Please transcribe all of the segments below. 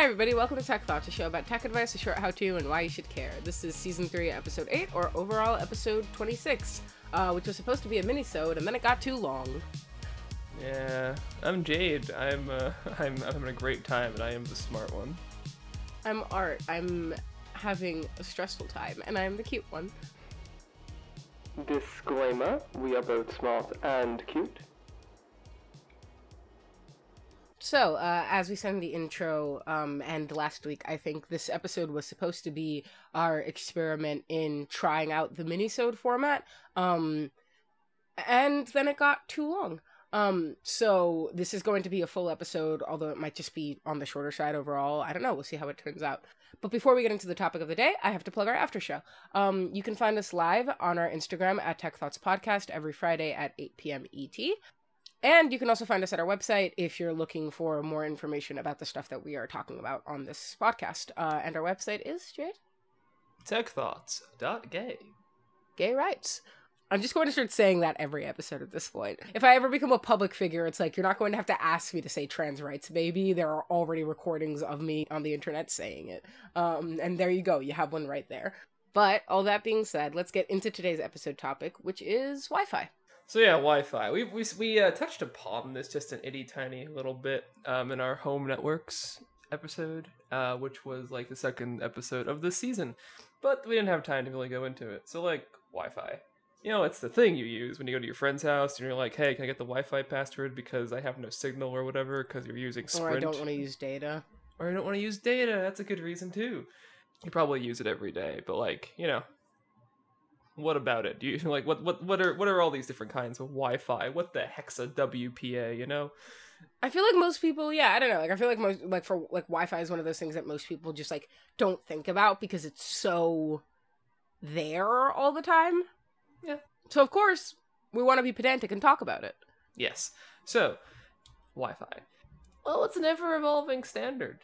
Hi, everybody. Welcome to Tech Thoughts, a show about tech advice, a short how to, and why you should care. This is season 3, episode 8, or overall episode 26, uh, which was supposed to be a mini-sode, and then it got too long. Yeah, I'm Jade. I'm uh, I'm I'm having a great time, and I am the smart one. I'm Art. I'm having a stressful time, and I'm the cute one. Disclaimer: We are both smart and cute. So, uh, as we said in the intro, um, and last week, I think this episode was supposed to be our experiment in trying out the minisode format, um, and then it got too long. Um, so this is going to be a full episode, although it might just be on the shorter side overall. I don't know. We'll see how it turns out. But before we get into the topic of the day, I have to plug our after show. Um, you can find us live on our Instagram at Tech Thoughts Podcast every Friday at 8 p.m. ET. And you can also find us at our website if you're looking for more information about the stuff that we are talking about on this podcast. Uh, and our website is, Jade? Techthoughts.gay. Gay rights. I'm just going to start saying that every episode at this point. If I ever become a public figure, it's like you're not going to have to ask me to say trans rights, baby. There are already recordings of me on the internet saying it. Um, and there you go. You have one right there. But all that being said, let's get into today's episode topic, which is Wi Fi. So yeah, Wi-Fi. We we we uh, touched upon this just an itty tiny little bit um, in our home networks episode, uh, which was like the second episode of the season, but we didn't have time to really go into it. So like Wi-Fi, you know, it's the thing you use when you go to your friend's house and you're like, "Hey, can I get the Wi-Fi password because I have no signal or whatever?" Because you're using Sprint, Or I don't want to use data. or I don't want to use data. That's a good reason too. You probably use it every day, but like you know, what about it? Do you like what what what are what are all these different kinds of Wi-Fi? What the heck's a WPA? You know? I feel like most people, yeah, I don't know. Like I feel like most like for like Wi-Fi is one of those things that most people just like don't think about because it's so there all the time. Yeah. So of course we want to be pedantic and talk about it. Yes. So, Wi-Fi. Well, it's an ever-evolving standard.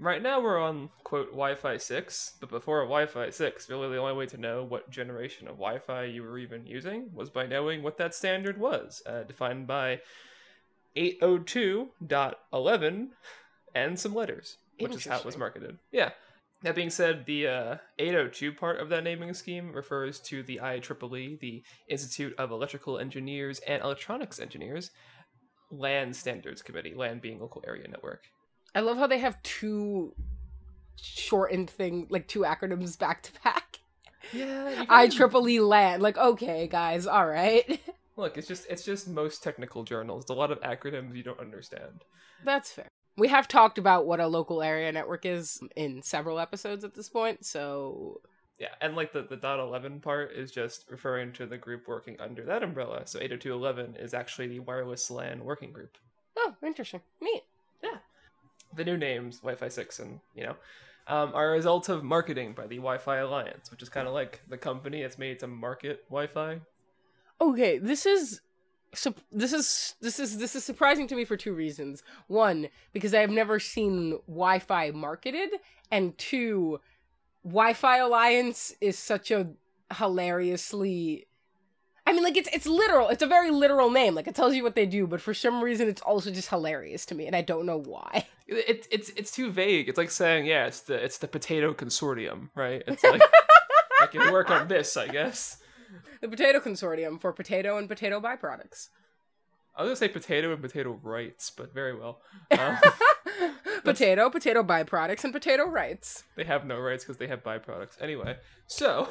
Right now we're on quote Wi-Fi six, but before Wi-Fi six, really the only way to know what generation of Wi-Fi you were even using was by knowing what that standard was, uh, defined by 802.11 and some letters, which is how it was marketed. Yeah. That being said, the uh, 802 part of that naming scheme refers to the IEEE, the Institute of Electrical Engineers and Electronics Engineers, LAN Standards Committee, LAN being local area network. I love how they have two shortened thing like two acronyms back to back. Yeah, I triple E LAN. Like okay, guys, all right. Look, it's just it's just most technical journals. It's a lot of acronyms you don't understand. That's fair. We have talked about what a local area network is in several episodes at this point, so Yeah, and like the, the dot eleven part is just referring to the group working under that umbrella. So 802.11 is actually the wireless LAN working group. oh, interesting. Neat. The new names, Wi-Fi 6 and, you know, um, are a result of marketing by the Wi-Fi Alliance, which is kind of like the company that's made to market Wi-Fi. Okay, this is sup- this is this is this is surprising to me for two reasons. One, because I have never seen Wi-Fi marketed, and two, Wi-Fi Alliance is such a hilariously I mean like it's it's literal. It's a very literal name. Like it tells you what they do, but for some reason it's also just hilarious to me and I don't know why. It, it's it's too vague. It's like saying, yeah, it's the it's the potato consortium, right? It's like I can work on this, I guess. The Potato Consortium for potato and potato byproducts. I was gonna say potato and potato rights, but very well. Um, potato, potato byproducts, and potato rights. they have no rights because they have byproducts. Anyway, so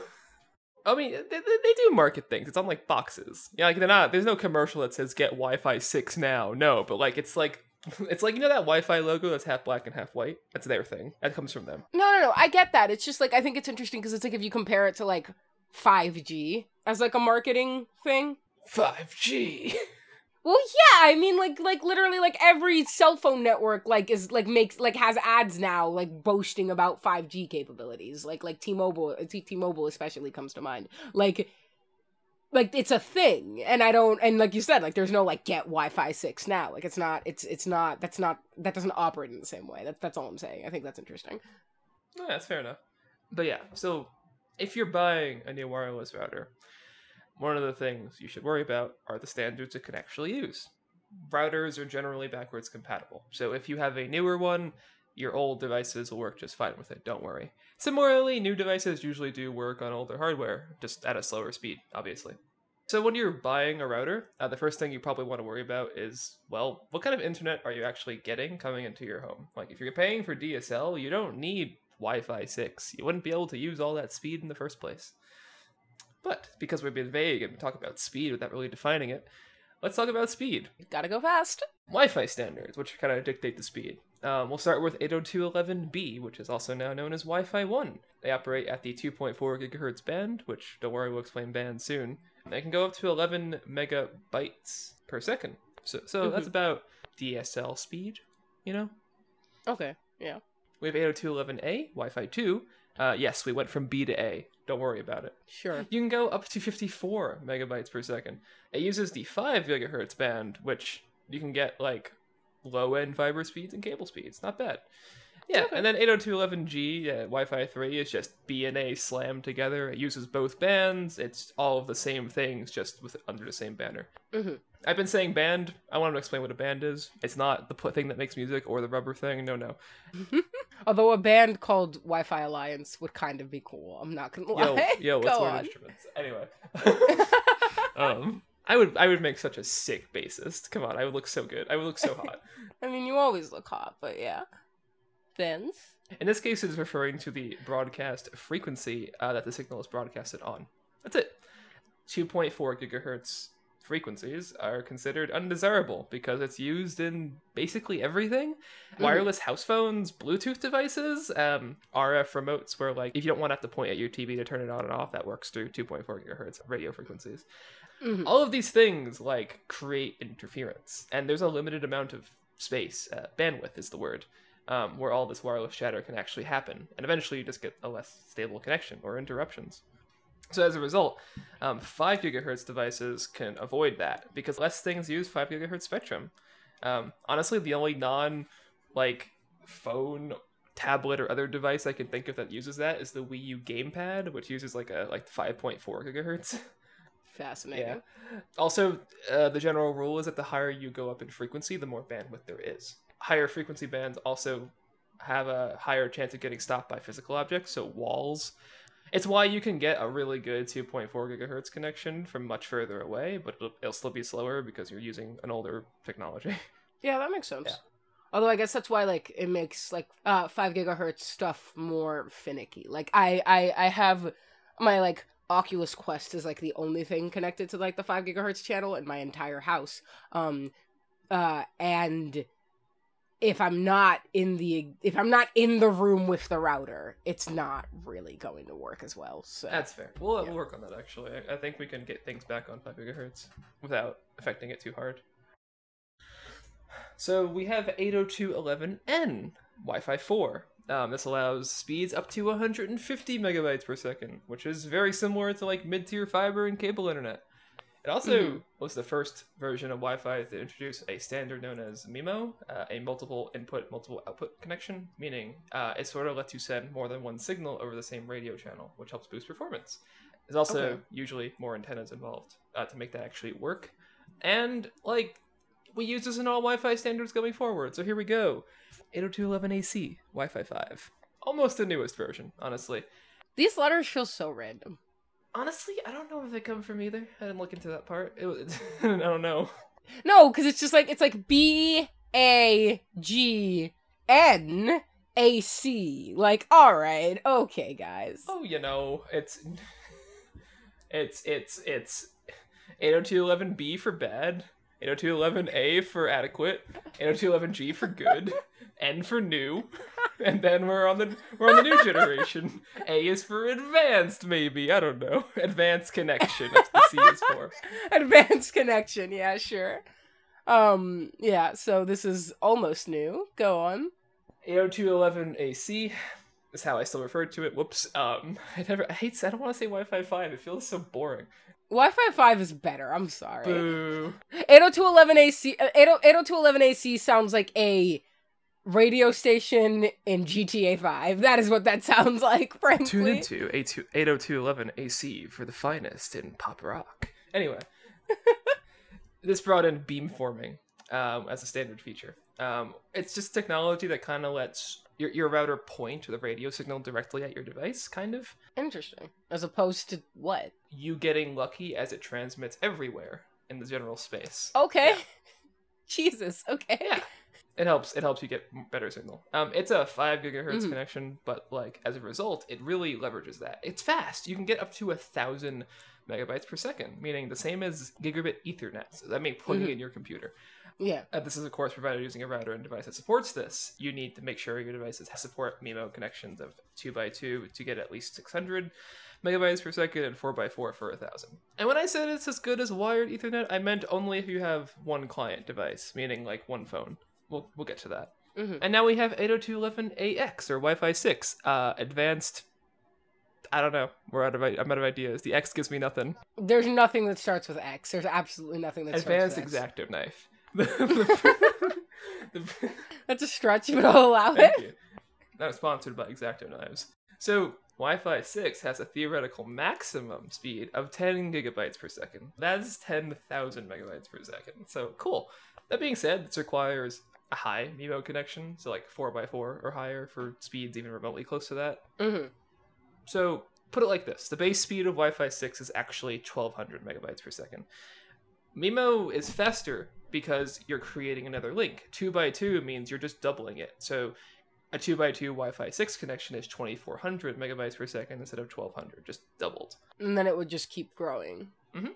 I mean, they, they, they do market things. It's on like boxes. Yeah, like they're not. There's no commercial that says "Get Wi-Fi six now." No, but like it's like it's like you know that Wi-Fi logo that's half black and half white. That's their thing. That comes from them. No, no, no. I get that. It's just like I think it's interesting because it's like if you compare it to like 5G as like a marketing thing. Five G. Well, yeah, I mean like like literally like every cell phone network like is like makes like has ads now like boasting about 5G capabilities. Like like T-Mobile, T- T-Mobile especially comes to mind. Like like it's a thing and I don't and like you said like there's no like get Wi-Fi 6 now. Like it's not it's it's not that's not that doesn't operate in the same way. That's that's all I'm saying. I think that's interesting. Yeah, that's fair enough. But yeah, so if you're buying a new wireless router, one of the things you should worry about are the standards it can actually use. Routers are generally backwards compatible. So if you have a newer one, your old devices will work just fine with it. Don't worry. Similarly, new devices usually do work on older hardware, just at a slower speed, obviously. So when you're buying a router, uh, the first thing you probably want to worry about is, well, what kind of internet are you actually getting coming into your home? Like if you're paying for DSL, you don't need Wi-Fi 6. You wouldn't be able to use all that speed in the first place. But because we've been vague and talk about speed without really defining it, let's talk about speed. Gotta go fast. Wi-Fi standards, which kind of dictate the speed. Um, we'll start with 802.11b, which is also now known as Wi-Fi 1. They operate at the 2.4 gigahertz band, which don't worry, we'll explain band soon. They can go up to 11 megabytes per second. So, so Mm-hmm. that's about DSL speed, you know. Okay. Yeah. We have 802.11a, Wi-Fi 2. Uh, yes, we went from B to A. Don't worry about it. Sure. You can go up to 54 megabytes per second. It uses the 5 gigahertz band, which you can get like low end fiber speeds and cable speeds. Not bad. Yeah, Okay. and then 802.11g, uh, Wi Fi 3 is just B and A slammed together. It uses both bands. It's all of the same things, just with under the same banner. Mhm. I've been saying band. I want to explain what a band is. It's not the pl- thing that makes music or the rubber thing. No, no. Although a band called Wi-Fi Alliance would kind of be cool. I'm not gonna Yo, lie. yo, let's Go learn on. instruments. Anyway. um, I would I would make such a sick bassist. Come on, I would look so good. I would look so hot. I mean, you always look hot, but yeah. Thins. In this case, it is referring to the broadcast frequency uh, that the signal is broadcasted on. That's it. 2.4 gigahertz frequencies are considered undesirable because it's used in basically everything wireless house phones bluetooth devices um, rf remotes where like if you don't want to have to point at your tv to turn it on and off that works through 2.4 gigahertz radio frequencies Mhm. all of these things like create interference. And there's a limited amount of space. Uh, bandwidth is the word um, where all this wireless chatter can actually happen. And eventually you just get a less stable connection or interruptions. So as a result um, 5 gigahertz devices can avoid that because less things use 5 gigahertz spectrum. Um, honestly the only non like phone tablet or other device i can think of that uses that is the wii u gamepad which uses like a like 5.4 gigahertz Fascinating. yeah. Also, uh, the general rule is that the higher you go up in frequency, the more bandwidth there is. Higher frequency bands also have a higher chance of getting stopped by physical objects, so walls. It's why you can get a really good 2.4 gigahertz connection from much further away, but it'll, it'll still be slower because you're using an older technology. Yeah, that makes sense. Yeah. Although I guess that's why like it makes like uh five gigahertz stuff more finicky. Like I I I have my like Oculus Quest is like the only thing connected to like the five gigahertz channel in my entire house. Um uh and if I'm not in the if I'm not in the room with the router, it's not really going to work as well. So That's fair. We'll, Yeah. we'll work on that actually. I, I think we can get things back on 5 gigahertz without affecting it too hard. So we have 802.11n Wi Fi 4. Um, this allows speeds up to 150 megabytes per second, which is very similar to like mid tier fiber and cable internet. It also Mhm. was the first version of Wi Fi to introduce a standard known as MIMO, uh, a multiple input, multiple output connection, meaning uh, it sort of lets you send more than one signal over the same radio channel, which helps boost performance. There's also Okay. usually more antennas involved uh, to make that actually work. And, like, we use this in all Wi Fi standards going forward, so here we go 802.11ac, Wi Fi 5. Almost the newest version, honestly. these letters feel so random. Honestly, I don't know if they come from either. I didn't look into that part. It was, I don't know. No, because it's just like it's like B A G N A C. Like, all right, okay, guys. Oh, you know, it's it's it's it's 802.11b for bad, 802.11a for adequate, 802.11g for good, N for new, and then we're on the we're on the new generation. A is for advanced, maybe I don't know. Advanced connection. That's what the C is for. Advanced connection, yeah, sure. Um, yeah. So this is almost new. Go on. 802.11ac is how I still refer to it. Whoops. Um, I never. I hate. I don't want to say Wi-Fi five. It feels so boring. Wi-Fi five is better. I'm sorry. Boo. 802.11ac. Uh, 802.11ac sounds like a radio station in GTA Five. That is what that sounds like. Frankly. Tune into 802.11 AC for the finest in pop rock. Anyway, this brought in beamforming um, as a standard feature. Um, it's just technology that kind of lets your, your router point the radio signal directly at your device, kind of. Interesting. As opposed to what? You getting lucky as it transmits everywhere in the general space. Okay. Yeah. Jesus. Okay. Yeah. It helps. It helps you get better signal. Um, it's a five gigahertz Mhm. connection, but like as a result, it really leverages that. It's fast. You can get up to a thousand megabytes per second, meaning the same as gigabit Ethernet. So that means plugging Mhm. in your computer. Yeah. Uh, this is of course provided using a router and device that supports this. You need to make sure your devices support MIMO connections of two x two to get at least six hundred megabytes per second and four x four for a thousand. And when I said it's as good as wired Ethernet, I meant only if you have one client device, meaning like one phone. We'll we'll get to that. Mhm. And now we have 802.11ax or Wi-Fi 6, uh, advanced. I don't know. We're out of. I'm out of ideas. The X gives me nothing. There's nothing that starts with X. There's absolutely nothing that advanced starts with X. exacto knife. The- the- That's a stretch, but I'll allow Thank it. you. Not sponsored by Exacto Knives. So, Wi Fi 6 has a theoretical maximum speed of 10 gigabytes per second. That's 10,000 megabytes per second. So, cool. That being said, this requires a high MIMO connection, so like 4x4 or higher for speeds even remotely close to that. hmm So, put it like this the base speed of Wi Fi 6 is actually 1200 megabytes per second. MIMO is faster because you're creating another link. 2x2 means you're just doubling it. So, a 2x2 Wi Fi 6 connection is 2400 megabytes per second instead of 1200, just doubled. And then it would just keep growing. Mhm.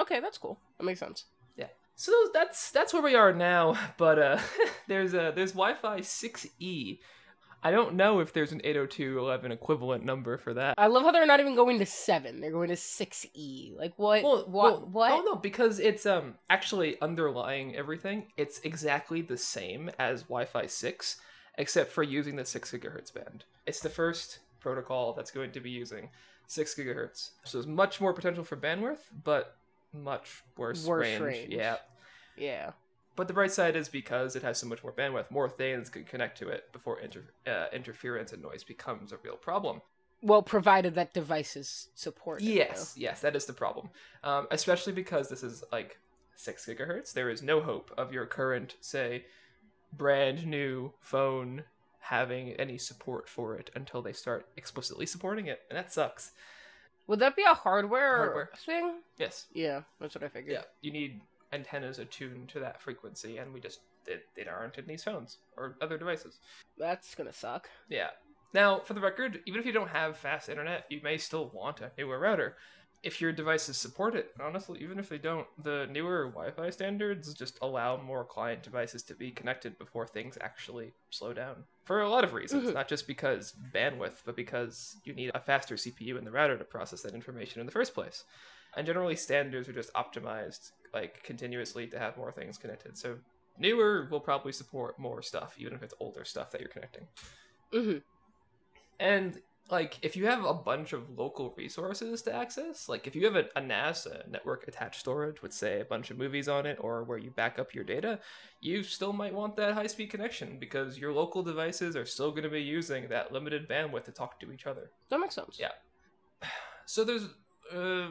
Okay, that's cool. That makes sense. Yeah. So that's that's where we are now, but uh there's a there's Wi-Fi 6E. I don't know if there's an 802.11 equivalent number for that. I love how they're not even going to seven. They're going to six E. Like what? Well, what? well, what? Oh no, because it's um actually underlying everything. It's exactly the same as Wi-Fi six, except for using the six gigahertz band. It's the first protocol that's going to be using six gigahertz. So there's much more potential for bandwidth, but much worse, Worse range. range. Yeah. Yeah. But the bright side is because it has so much more bandwidth, more things can connect to it before inter- uh, interference and noise becomes a real problem. Well, provided that devices support. it, Yes, yes, that is the problem. Um, especially because this is like six gigahertz. There is no hope of your current, say, brand new phone having any support for it until they start explicitly supporting it, and that sucks. Would that be a hardware, Hardware. thing? Yes, Yeah, that's what I figured. yeah, you need antennas attuned to that frequency, and we just they, they aren't in these phones or other devices. That's gonna suck. Yeah. Now, for the record, even if you don't have fast internet, you may still want a newer router. If your devices support it, honestly, even if they don't, the newer Wi Fi standards just allow more client devices to be connected before things actually slow down. For a lot of reasons, Mhm. not just because bandwidth, but because you need a faster CPU in the router to process that information in the first place. And generally, standards are just optimized like continuously to have more things connected. So newer will probably support more stuff, even if it's older stuff that you're connecting. hmm And like if you have a bunch of local resources to access, like if you have a, a NAS, a network attached storage with say a bunch of movies on it or where you back up your data, you still might want that high speed connection because your local devices are still going to be using that limited bandwidth to talk to each other. That makes sense. Yeah. So there's uh,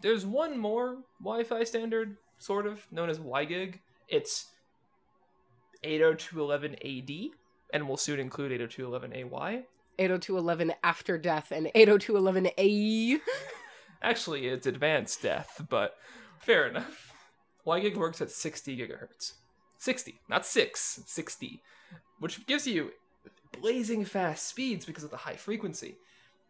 there's one more Wi-Fi standard sort of known as WiGig. It's 802.11ad and will soon include 802.11ay. 802.11 after death and 802.11 AE. Actually, it's advanced death, but fair enough. WiGig works at 60 gigahertz. 60, not 6, 60, which gives you blazing fast speeds because of the high frequency,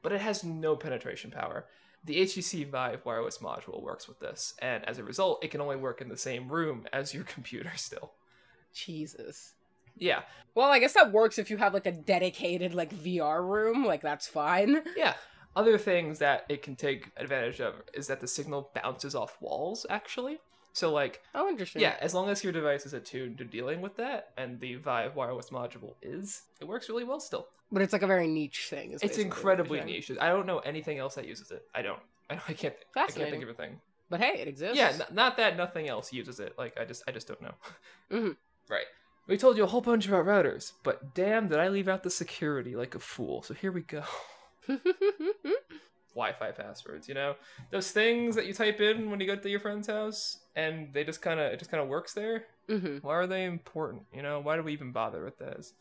but it has no penetration power. The HTC Vive wireless module works with this, and as a result, it can only work in the same room as your computer still. Jesus. Yeah, Well, I guess that works if you have like a dedicated like VR room. Like that's fine. yeah. Other things that it can take advantage of is that the signal bounces off walls, actually. So, like, Oh, interesting. Yeah, as long as your device is attuned to dealing with that, and the Vive wireless module is, it works really well still. But it's like a very niche thing. is It's incredibly niche. I don't know anything else that uses it. I don't. I, don't, I can't. I can't think of a thing. But hey, it exists. Yeah, n- not that nothing else uses it. Like I just, I just don't know. Mhm. Right. We told you a whole bunch about routers, but damn, did I leave out the security like a fool? So here we go. Wi-Fi passwords. You know, those things that you type in when you go to your friend's house, and they just kind of it just kind of works there. hmm Why are they important? You know, why do we even bother with those?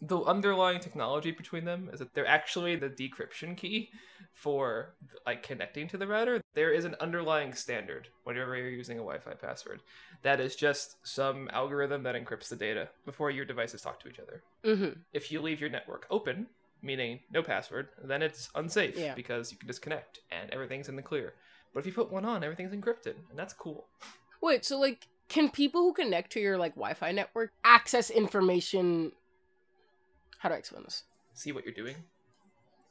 The underlying technology between them is that they're actually the decryption key for like connecting to the router. There is an underlying standard whenever you're using a Wi-Fi password. That is just some algorithm that encrypts the data before your devices talk to each other. hmm If you leave your network open, meaning no password, then it's unsafe Yeah. because you can disconnect and everything's in the clear. But if you put one on, everything's encrypted, and that's cool. Wait, so like, can people who connect to your like Wi-Fi network access information? How do I explain this? See what you're doing?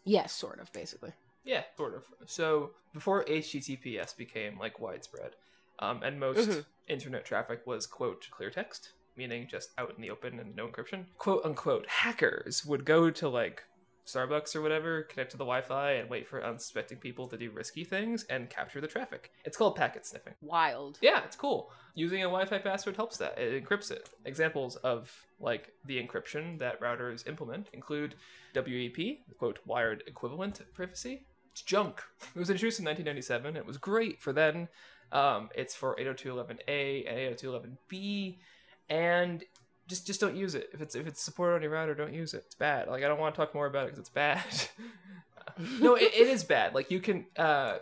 Yes, sort of, basically. Yeah, sort of. So before HTTPS became like widespread, um, and most Mhm. internet traffic was quote clear text, meaning just out in the open and no encryption. Quote unquote hackers would go to like Starbucks or whatever, connect to the Wi-Fi, and wait for unsuspecting people to do risky things and capture the traffic. It's called packet sniffing. Wild. Yeah, it's cool. Using a Wi-Fi password helps that. It encrypts it. Examples of like the encryption that routers implement include WEP, quote wired equivalent privacy. It's junk. It was introduced in 1997. It was great for then. Um, it's for 802.11a and 802.11b, and just just don't use it. If it's if it's supported on your router, don't use it. It's bad. Like I don't want to talk more about it because it's bad. no, it, it is bad. Like you can. Uh,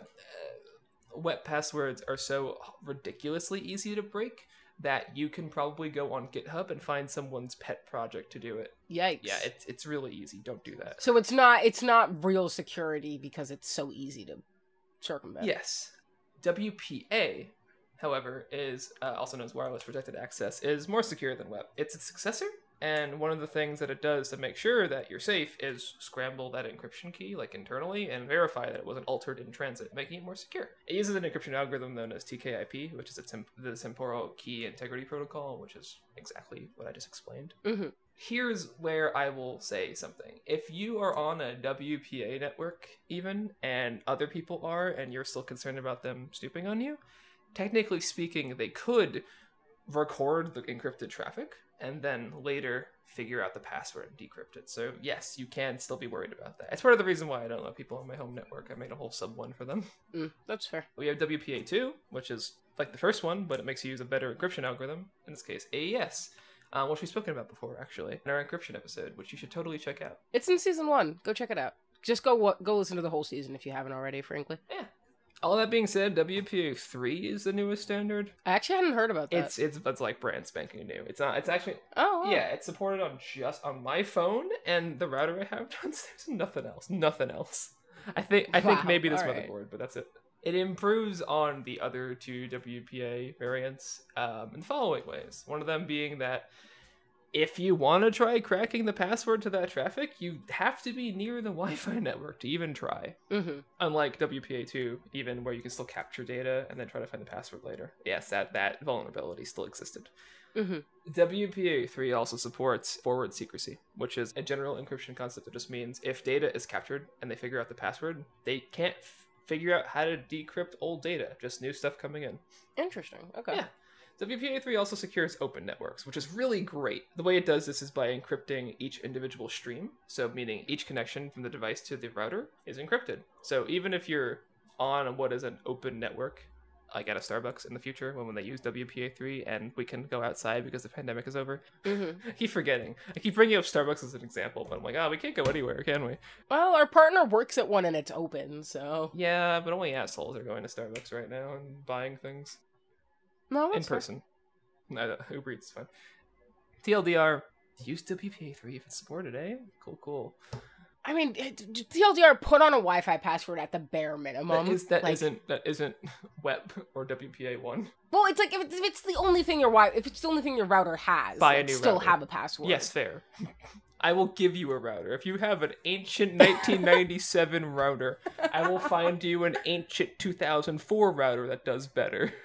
WEP passwords are so ridiculously easy to break that you can probably go on GitHub and find someone's pet project to do it. Yikes. Yeah, it's it's really easy. Don't do that. so it's not it's not real security because it's so easy to circumvent. Yes. WPA, however, is uh, also known as wireless protected access, is more secure than WEP. It's its successor, and one of the things that it does to make sure that you're safe is scramble that encryption key, like internally, and verify that it wasn't altered in transit, making it more secure. It uses an encryption algorithm known as TKIP, which is a temp- the temporal key integrity protocol, which is exactly what I just explained hmm here's where I will say something. If you are on a WPA network, even, and other people are, and you're still concerned about them snooping on you, technically speaking, they could record the encrypted traffic and then later figure out the password and decrypt it. So, yes, you can still be worried about that. It's part of the reason why I don't let people on my home network. I made a whole sub one for them. Mm, that's fair. We have WPA2, which is like the first one, but it makes you use a better encryption algorithm, in this case, AES, uh, which we've spoken about before, actually, in our encryption episode, which you should totally check out. It's in season one. Go check it out. Just go go listen to the whole season if you haven't already. Frankly, Yeah. All that being said, WPA3 is the newest standard. I actually hadn't heard about that. It's it's it's like brand spanking new. It's not. It's actually oh wow. yeah. It's supported on just on my phone and the router I have downstairs. Nothing else. Nothing else. I think I think maybe this motherboard, but that's it. It improves on the other two WPA variants um, in the following ways. One of them being that if you want to try cracking the password to that traffic, you have to be near the Wi-Fi network to even try. hmm Unlike WPA2, even where you can still capture data and then try to find the password later. Yes, that that vulnerability still existed. hmm WPA3 also supports forward secrecy, which is a general encryption concept that just means if data is captured and they figure out the password, they can't f- figure out how to decrypt old data, just new stuff coming in. Interesting. Okay. Yeah. WPA3 also secures open networks, which is really great. The way it does this is by encrypting each individual stream, so meaning each connection from the device to the router is encrypted. So even if you're on what is an open network, like at a Starbucks in the future when, when they use WPA3 and we can go outside because the pandemic is over. hmm I keep forgetting. I keep bringing up Starbucks as an example, but I'm like, oh, we can't go anywhere, can we? Well, our partner works at one and it's open, so Yeah, but only assholes are going to Starbucks right now and buying things. No, in fair. person. No, no, Uber Eats is fine. TLDR, use WPA3 if it's supported, eh? Cool, cool. I mean, TLDR put on a Wi-Fi password at the bare minimum. That is that like, not that isn't WEP or WPA one. Well, it's like if it's, if it's the only thing your wi- if it's the only thing your router has, Buy a new still router. have a password. Yes, fair. I will give you a router. If you have an ancient 1997 router, I will find you an ancient 2004 router that does better.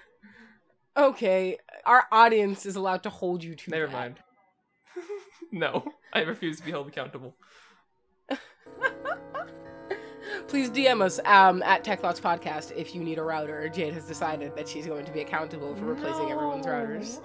Okay, our audience is allowed to hold you to. Never that. mind. no, I refuse to be held accountable. Please DM us um, at Tech Thoughts Podcast if you need a router. Jade has decided that she's going to be accountable for replacing everyone's routers.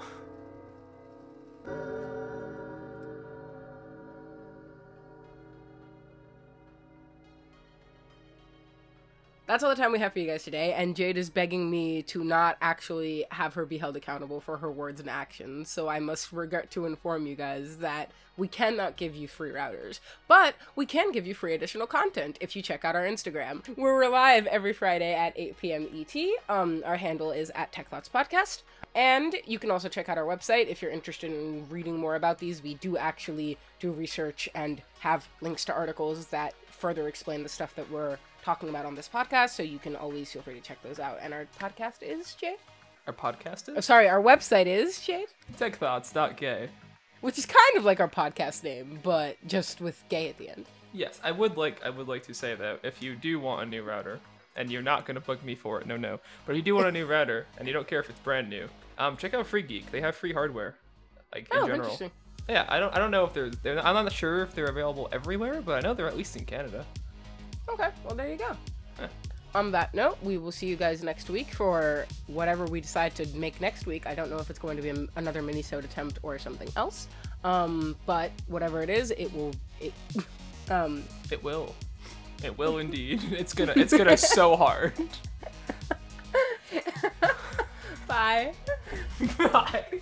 That's all the time we have for you guys today. And Jade is begging me to not actually have her be held accountable for her words and actions. So I must regret to inform you guys that we cannot give you free routers, but we can give you free additional content if you check out our Instagram. We're live every Friday at 8 p.m. ET. Um, our handle is at Tech Thoughts Podcast. And you can also check out our website if you're interested in reading more about these. We do actually do research and have links to articles that further explain the stuff that we're talking about on this podcast. So you can always feel free to check those out. And our podcast is Jade. Our podcast Oh, is sorry, our website is Jade, techthoughts.gay. which is kind of like our podcast name, but just with gay at the end. Yes, I would like I would like to say though, if you do want a new router, and you're not gonna bug me for it, no no. But if you do want a new router and you don't care if it's brand new, um, check out Free Geek. They have free hardware, like in Oh, general. interesting. Yeah, I don't I don't know if they're, they're I'm not sure if they're available everywhere, but I know they're at least in Canada. Okay, well there you go. Eh. On that note, we will see you guys next week for whatever we decide to make next week. I don't know if it's going to be another mini-sode attempt or something else. Um, but whatever it is, it will. It, um, It will. It will indeed. It's gonna it's gonna so hard. bye. Bye.